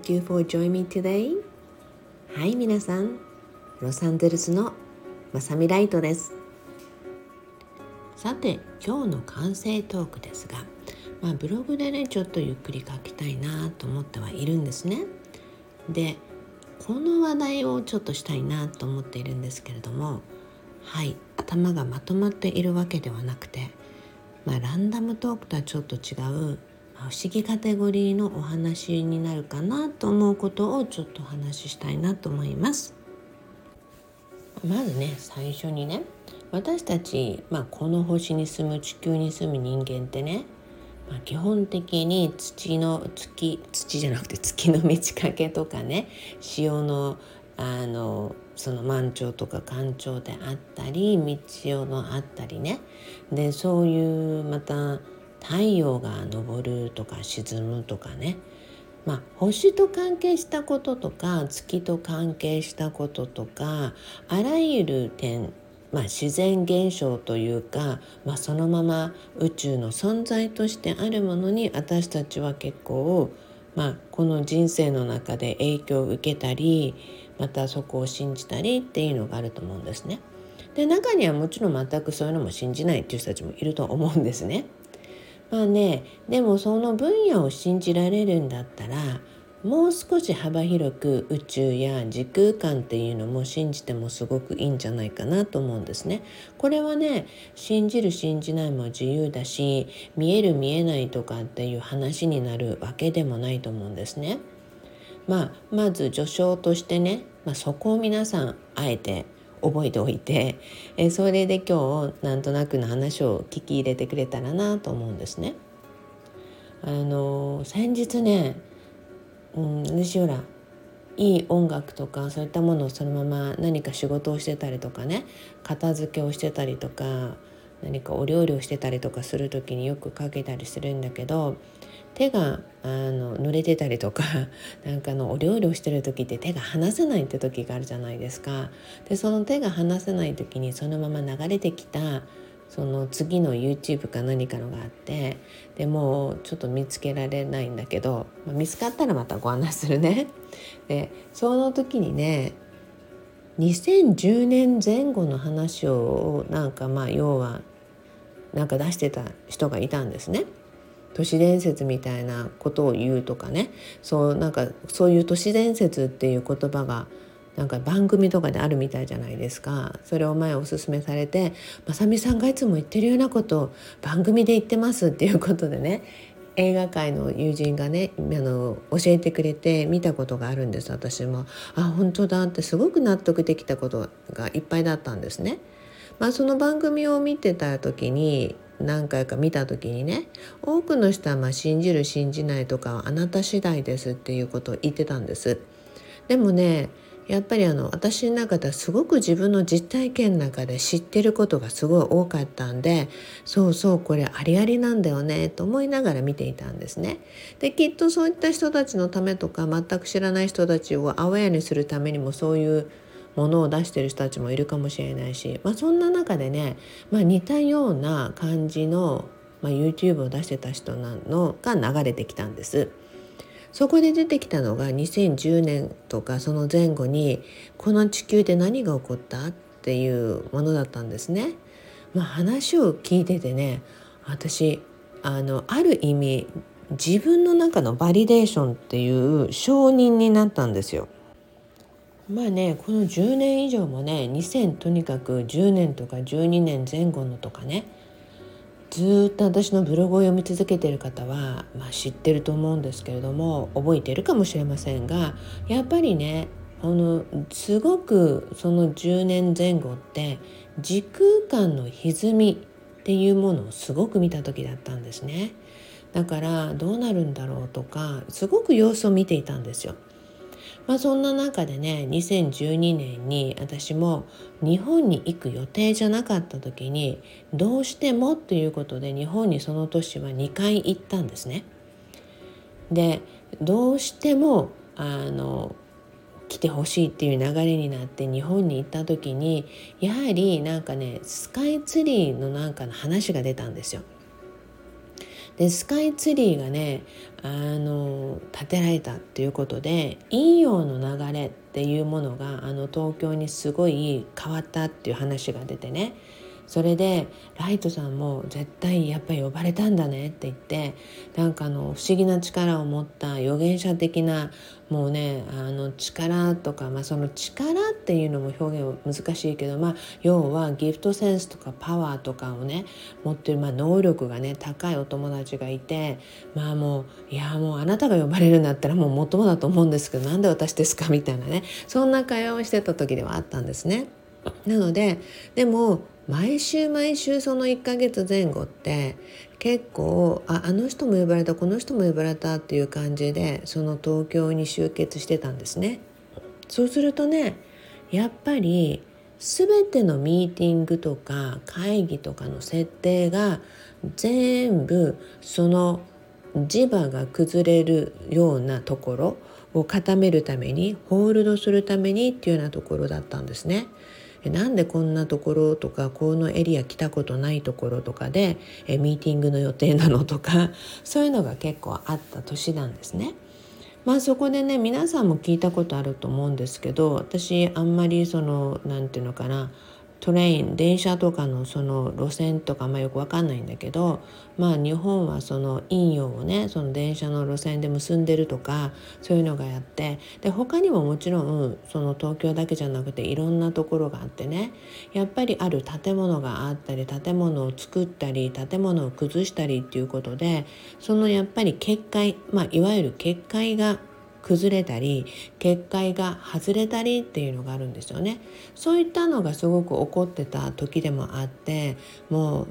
Thank you for joining me today. はい皆さん。ロサンゼルスのまさみライトです。さて今日の完成トークですが、まあ、ブログでねちょっとゆっくり書きたいなと思ってはいるんですね。でこの話題をちょっとしたいなと思っているんですけれどもはい頭がまとまっているわけではなくて、まあ、ランダムトークとはちょっと違う不思議カテゴリーのお話になるかなと思うことをちょっとお話ししたいなと思います。まずね最初にね私たち、まあ、この星に住む地球に住む人間ってね、まあ、基本的に土の月土じゃなくて月の満ち欠けとかね潮のあのその満潮とか干潮であったり道潮のあったりねでそういうまた太陽が昇るとか沈むとかねまあ、星と関係したこととか月と関係したこととかあらゆる点、まあ、自然現象というか、まあ、そのまま宇宙の存在としてあるものに私たちは結構、まあ、この人生の中で影響を受けたりまたそこを信じたりっていうのがあると思うんですね。で中にはもちろん全くそういうのも信じないっていう人たちもいると思うんですね。まあねでもその分野を信じられるんだったらもう少し幅広く宇宙や時空間っていうのも信じてもすごくいいんじゃないかなと思うんですね。これはね信じる信じないも自由だし見える見えないとかっていう話になるわけでもないと思うんですね。まあ、まず序章としてね、まあ、そこを皆さんあえて覚えておいて、えそれで今日なんとなくの話を聞き入れてくれたらなと思うんですね。あの先日ね、うん、私ほらいい音楽とかそういったものをそのまま何か仕事をしてたりとかね片付けをしてたりとか何かお料理をしてたりとかする時によくかけたりするんだけど手があの濡れてたりとか なんかのお料理をしてる時って手が離せないって時があるじゃないですか。でその手が離せない時にそのまま流れてきたその次の YouTube か何かのがあってでもうちょっと見つけられないんだけど、まあ、見つかったらまたご案内するね。でその時にね2010年前後の話をなんかまあ要はなんか出してた人がいたんですね。都市伝説みたいなことを言うとかねそうなんかそういう都市伝説っていう言葉がなんか番組とかであるみたいじゃないですかそれを前おすすめされてまさみさんがいつも言ってるようなことを番組で言ってますっていうことでね映画界の友人がねあの教えてくれて見たことがあるんです私もあ本当だってすごく納得できたことがいっぱいだったんですね。まあ、その番組を見てた時に何回か見た時にね多くの人はま信じる信じないとかはあなた次第ですっていうことを言ってたんです。でもねやっぱりあの私の中ではすごく自分の実体験の中で知ってることがすごい多かったんでそうそうこれありありなんだよねと思いながら見ていたんですね。できっとそういった人たちのためとか全く知らない人たちをアウェアにするためにもそういうものを出してる人たちもいるかもしれないし、まあ、そんな中でね、まあ、似たような感じの、まあ、YouTube を出してた人なのが流れてきたんです。そこで出てきたのが2010年とかその前後にこの地球で何が起こったっていうものだったんですね。まあ、話を聞いててね私あのある意味自分の中のバリデーションっていう承認になったんですよ。まあねこの10年以上もね2000とにかく10年とか12年前後のとかねずっと私のブログを読み続けてる方は、まあ、知ってると思うんですけれども覚えてるかもしれませんがやっぱりねあのすごくその10年前後って時空間の歪みっていうものをすごく見た時だったんですね。だからどうなるんだろうとかすごく様子を見ていたんですよ。まあ、そんな中でね2012年に私も日本に行く予定じゃなかった時にどうしてもっていうことで日本にその年は2回行ったんですね。でどうしてもあの来てほしいっていう流れになって日本に行った時にやはりなんかねスカイツリーのなんかの話が出たんですよ。でスカイツリーがねあの建てられたっていうことで陰陽の流れっていうものがあの東京にすごい変わったっていう話が出てね。それでライトさんも絶対やっぱり呼ばれたんだねって言ってなんかあの不思議な力を持った預言者的なもうねあの力とか、まあ、その力っていうのも表現難しいけど、まあ、要はギフトセンスとかパワーとかをね持ってる、まあ、能力がね高いお友達がいてまあもういやもうあなたが呼ばれるんだったらもうもっともだと思うんですけどなんで私ですか？みたいなねそんな会話をしてた時ではあったんですね。なのででも毎週毎週その1ヶ月前後って結構ああの人も呼ばれたこの人も呼ばれたっていう感じでその東京に集結してたんですね。そうするとねやっぱり全てのミーティングとか会議とかの設定が全部その磁場が崩れるようなところを固めるためにホールドするためにっていうようなところだったんですね。なんでこんなところとかこのエリア来たことないところとかでミーティングの予定なのとか そういうのが結構あった年なんですね。まあそこでね皆さんも聞いたことあると思うんですけど私あんまりその何て言うのかなトレイン電車とかのその路線とかまあよく分かんないんだけどまあ日本はその陰陽をねその電車の路線で結んでるとかそういうのがやってで他にももちろんその東京だけじゃなくていろんなところがあってねやっぱりある建物があったり建物を作ったり建物を崩したりっていうことでそのやっぱり結界まあいわゆる結界が崩れたり結界が外れたりっていうのがあるんですよね。そういったのがすごく起こってた時でもあってもう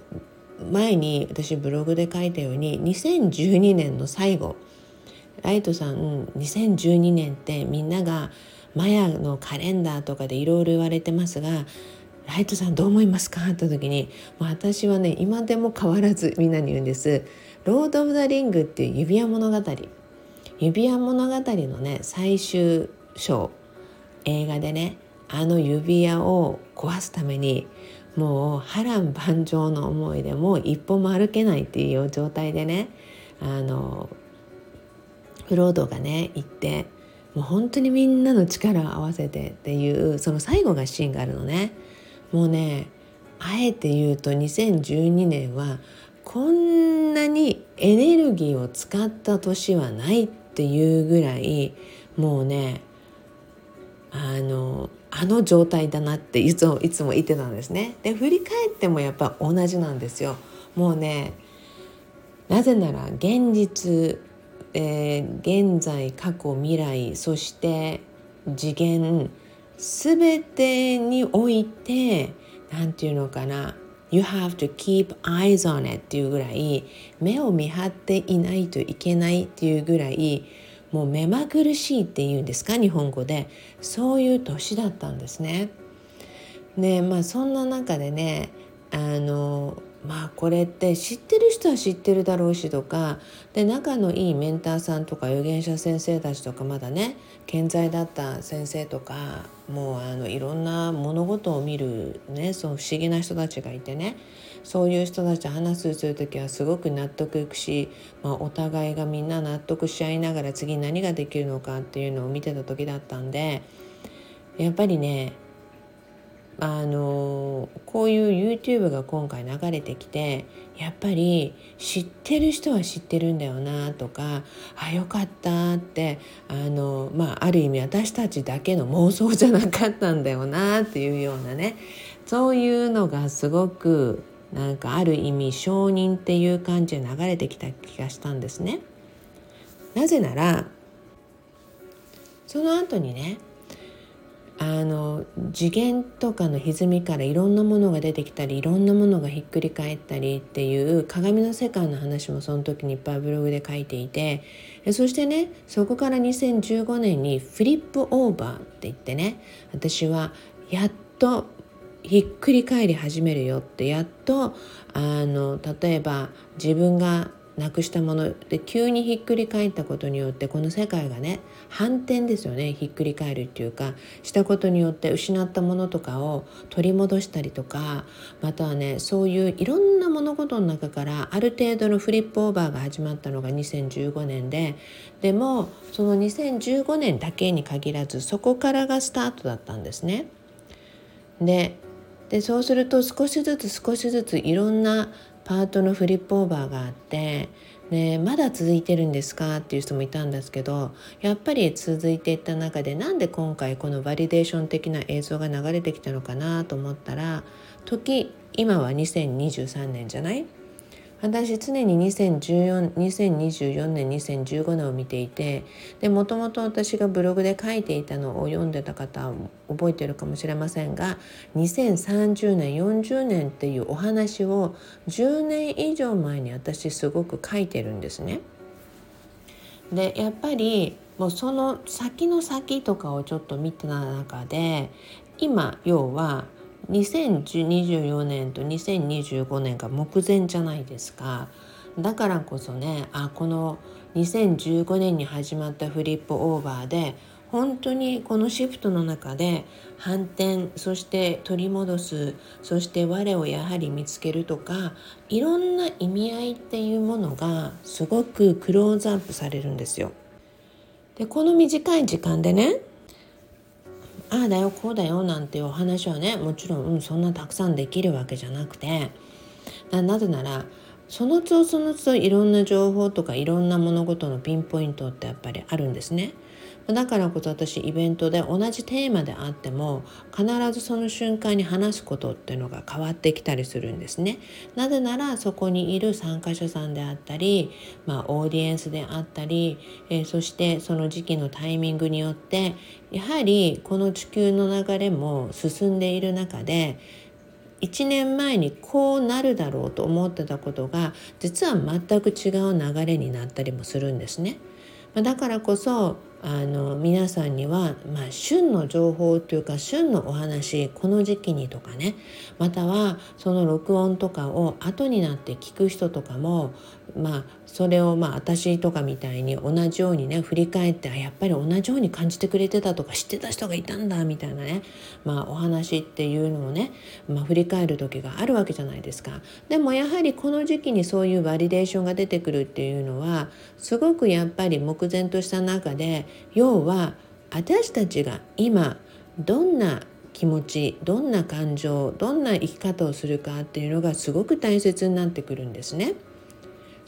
前に私ブログで書いたように2012年の最後ライトさん2012年ってみんながマヤのカレンダーとかでいろいろ言われてますがライトさんどう思いますか？って時に私はね今でも変わらずみんなに言うんです「ロード・オブ・ザ・リング」っていう指輪物語。指輪物語のね最終章映画でねあの指輪を壊すためにもう波乱万丈の思いでもう一歩も歩けないっていう状態でねあのフロードがね行ってもう本当にみんなの力を合わせてっていうその最後がシーンがあるのね。もうねあえて言うと2012年はこんなにエネルギーを使った年はないっっていうぐらいもうねあのあの状態だなっていつもいつも言ってたんですね。で振り返ってもやっぱ同じなんですよ。もうねなぜなら現実、えー、現在過去未来そして次元全てにおいて何て言うのかな You have to keep eyes on it っていうぐらい目を見張っていないといけないっていうぐらいもう目まぐるしいっていうんですか日本語でそういう年だったんですね。ねまあそんな中でねあのまあこれって知ってる人は知ってるだろうしとかで仲のいいメンターさんとか預言者先生たちとかまだね健在だった先生とかもうあのいろんな物事を見るねその不思議な人たちがいてねそういう人たちと話する時はすごく納得いくし、まあ、お互いがみんな納得し合いながら次何ができるのかっていうのを見てた時だったんでやっぱりねあのこういう YouTube が今回流れてきてやっぱり知ってる人は知ってるんだよなとかあよかったってあの、まあ、ある意味私たちだけの妄想じゃなかったんだよなっていうようなねそういうのがすごくなんかある意味承認っていう感じで流れてきた気がしたんですね。なぜならその後にねあの次元とかの歪みからいろんなものが出てきたりいろんなものがひっくり返ったりっていう鏡の世界の話もその時にいっぱいブログで書いていてそしてねそこから2015年にフリップオーバーって言ってね私はやっとひっくり返り始めるよってやっとあの例えば自分がなくしたもので急にひっくり返ったことによってこの世界がね反転ですよねひっくり返るっていうかしたことによって失ったものとかを取り戻したりとかまたはねそういういろんな物事の中からある程度のフリップオーバーが始まったのが2015年ででもその2015年だけに限らずそこからがスタートだったんですね。ででそうすると少しずつ少しずついろんなパートのフリップオーバーがあってね、まだ続いてるんですか？っていう人もいたんですけどやっぱり続いていった中でなんで今回このバリデーション的な映像が流れてきたのかなと思ったら時今は2023年じゃない？私常に2014 2024年2015年を見ていてでもともと私がブログで書いていたのを読んでた方覚えてるかもしれませんが2030年40年っていうお話を10年以上前に私すごく書いてるんですね。でやっぱりもうその先の先とかをちょっと見てた中で今要は2024年と2025年が目前じゃないですかだからこそねあこの2015年に始まったフリップオーバーで本当にこのシフトの中で反転そして取り戻すそして我をやはり見つけるとかいろんな意味合いっていうものがすごくクローズアップされるんですよ。でこの短い時間でねああだよこうだよなんていうお話はねもちろん、うん、そんなたくさんできるわけじゃなくて。なぜならその都度その都度いろんな情報とかいろんな物事のピンポイントってやっぱりあるんですね。だからこそ私イベントで同じテーマであっても必ずその瞬間に話すことっていうのが変わってきたりするんですね。なぜならそこにいる参加者さんであったり、まあ、オーディエンスであったり、えー、そしてその時期のタイミングによってやはりこの地球の流れも進んでいる中で1年前にこうなるだろうと思ってたことが実は全く違う流れになったりもするんですね。だからこそあの皆さんには、まあ、旬の情報というか旬のお話この時期にとかねまたはその録音とかを後になって聞く人とかもまあそれをまあ私とかみたいに同じようにね振り返ってやっぱり同じように感じてくれてたとか知ってた人がいたんだみたいなねまあお話っていうのをね、まあ、振り返る時があるわけじゃないですか。でもやはりこの時期にそういうバリデーションが出てくるっていうのはすごくやっぱり目前とした中で要は私たちが今どんな気持ちどんな感情どんな生き方をするかっていうのがすごく大切になってくるんですね。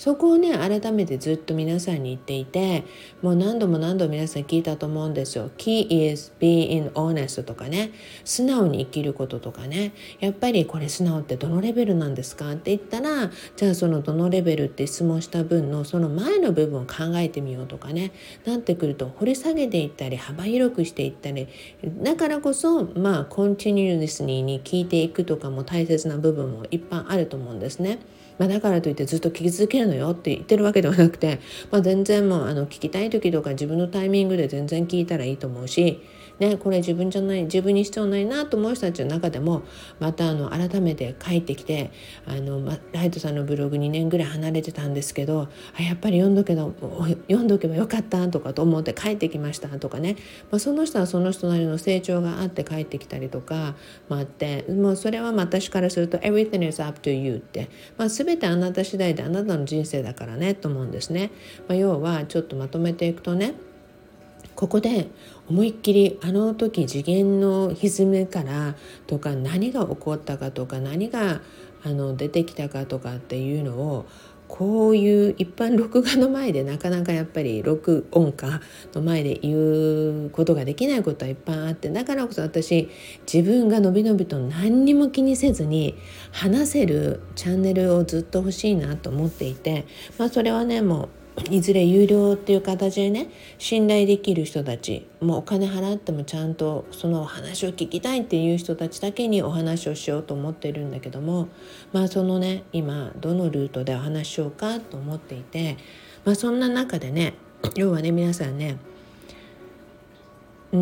そこをね改めてずっと皆さんに言っていてもう何度も何度も皆さん聞いたと思うんですよ。Key is being honest とかね素直に生きることとかねやっぱりこれ素直ってどのレベルなんですかって言ったらじゃあそのどのレベルって質問した分のその前の部分を考えてみようとかねなってくると掘り下げていったり幅広くしていったりだからこそまあコンティニュースに聞いていくとかも大切な部分もいっぱいあると思うんですね。まあ、だからといってずっと聞き続けるのよって言ってるわけではなくて、まあ、全然もうあの聞きたい時とか自分のタイミングで全然聞いたらいいと思うしね、これ自分じゃない自分に必要ないなと思う人たちの中でもまたあの改めて帰ってきてあの、ま、ライトさんのブログ2年ぐらい離れてたんですけどあやっぱり読んどけど読んどけばよかったとかと思って帰ってきましたとかね、まあ、その人はその人なりの成長があって帰ってきたりとかもあってもうそれは私からすると「everything is up to you」って、まあ、全全てあなた次第であなたの人生だからねと思うんですね。まあ、要はちょっとまとめていくとねここで思いっきりあの時次元の歪みからとか何が起こったかとか何があの出てきたかとかっていうのをこういう一般録画の前でなかなかやっぱり録音かの前で言うことができないことはいっぱいあってだからこそ私自分がのびのびと何にも気にせずに話せるチャンネルをずっと欲しいなと思っていてまあそれはねもういずれ有料っていう形でね信頼できる人たちもうお金払ってもちゃんとそのお話を聞きたいっていう人たちだけにお話をしようと思ってるんだけどもまあそのね今どのルートでお話しようかと思っていてまあそんな中でね要はね皆さんねうー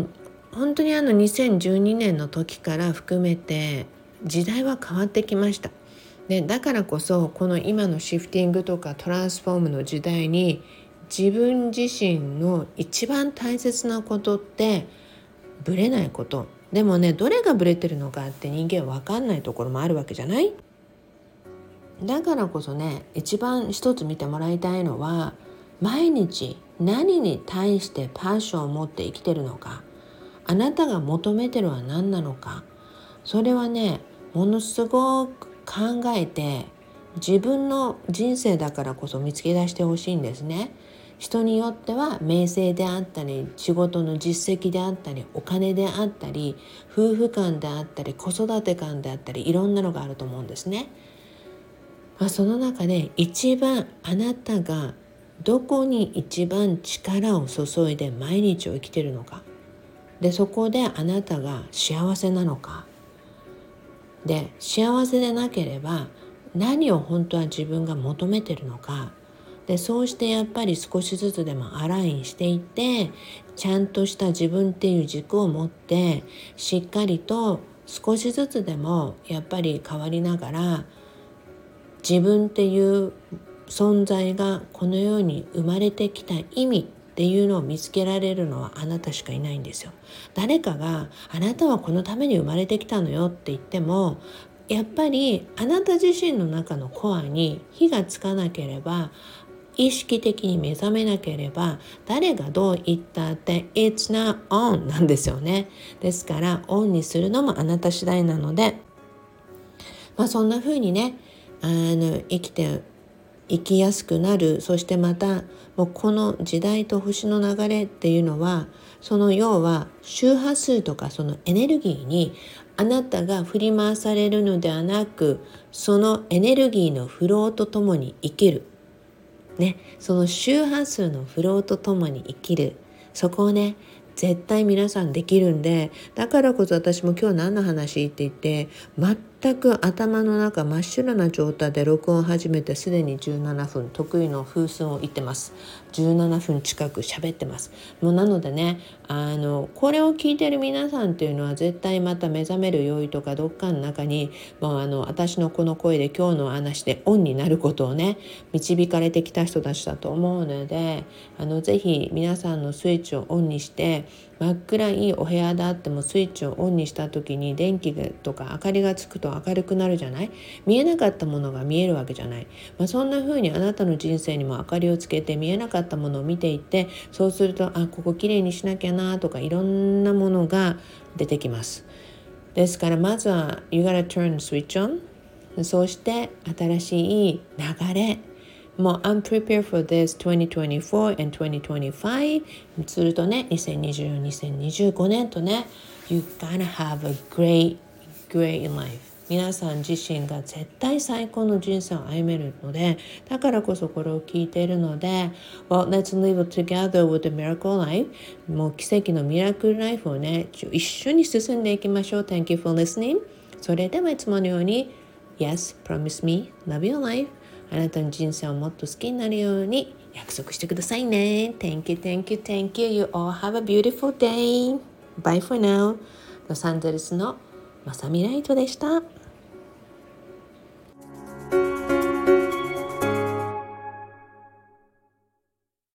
ん本当にあの2012年の時から含めて時代は変わってきました。でだからこそこの今のシフティングとかトランスフォームの時代に自分自身の一番大切なことってブレないこと。でもねどれがブレてるのかって人間分かんないところもあるわけじゃない？だからこそね一番一つ見てもらいたいのは毎日何に対してパッションを持って生きてるのか。あなたが求めてるは何なのか。それはねものすごく考えて自分の人生だからこそ見つけ出してほしいんですね。人によっては名声であったり仕事の実績であったりお金であったり夫婦間であったり子育て観であったりいろんなのがあると思うんですね。まあ、その中で一番あなたがどこに一番力を注いで毎日を生きてるのかでそこであなたが幸せなのかで幸せでなければ何を本当は自分が求めてるのか。でそうしてやっぱり少しずつでもアラインしていってちゃんとした自分っていう軸を持ってしっかりと少しずつでもやっぱり変わりながら自分っていう存在がこの世に生まれてきた意味っていうのを見つけられるのはあなたしかいないんですよ。誰かがあなたはこのために生まれてきたのよって言ってもやっぱりあなた自身の中のコアに火がつかなければ意識的に目覚めなければ誰がどう言ったって It's not on なんですよねですからオンにするのもあなた次第なのでまあそんな風にねあの生きて生きやすくなる。そしてまたもうこの時代と星の流れっていうのはその要は周波数とかそのエネルギーにあなたが振り回されるのではなくそのエネルギーのフローとともに生きる、ね、その周波数のフローとともに生きる。そこをね絶対皆さんできるんでだからこそ私も今日何の話って言って全く頭の中真っ白な状態で録音を始めてすでに17分。得意の風寸を言ってます。17分近く喋ってます。もうなのでねあのこれを聞いてる皆さんっていうのは絶対また目覚める用意とかどっかの中にもうあの私のこの声で今日の話でオンになることをね導かれてきた人たちだと思うのであのぜひ皆さんのスイッチをオンにして真っ暗いお部屋であってもスイッチをオンにした時に電気とか明かりがつくと明るくなるじゃない？見えなかったものが見えるわけじゃない、まあ、そんな風にあなたの人生にも明かりをつけて見えなかったものを見ていってそうするとあここきれいにしなきゃなとかいろんなものが出てきます。ですからまずは You gotta turn switch on そして新しい流れ。もう I'm prepared for this 2024 and 2025するとね2024、2025年とね You gotta have a great, great life 皆さん自身が絶対最高の人生を歩めるのでだからこそこれを聞いているので Well, let's live together with a miracle life もう奇跡のミラクルライフをね一緒に進んでいきましょう Thank you for listening それではいつものように Yes, promise me, love your life あなたの人生をもっと好きになるように約束してくださいね。Thank you, thank you, thank you. You all have a beautiful day. Bye for now. ロサンゼルスのまさみライトでした。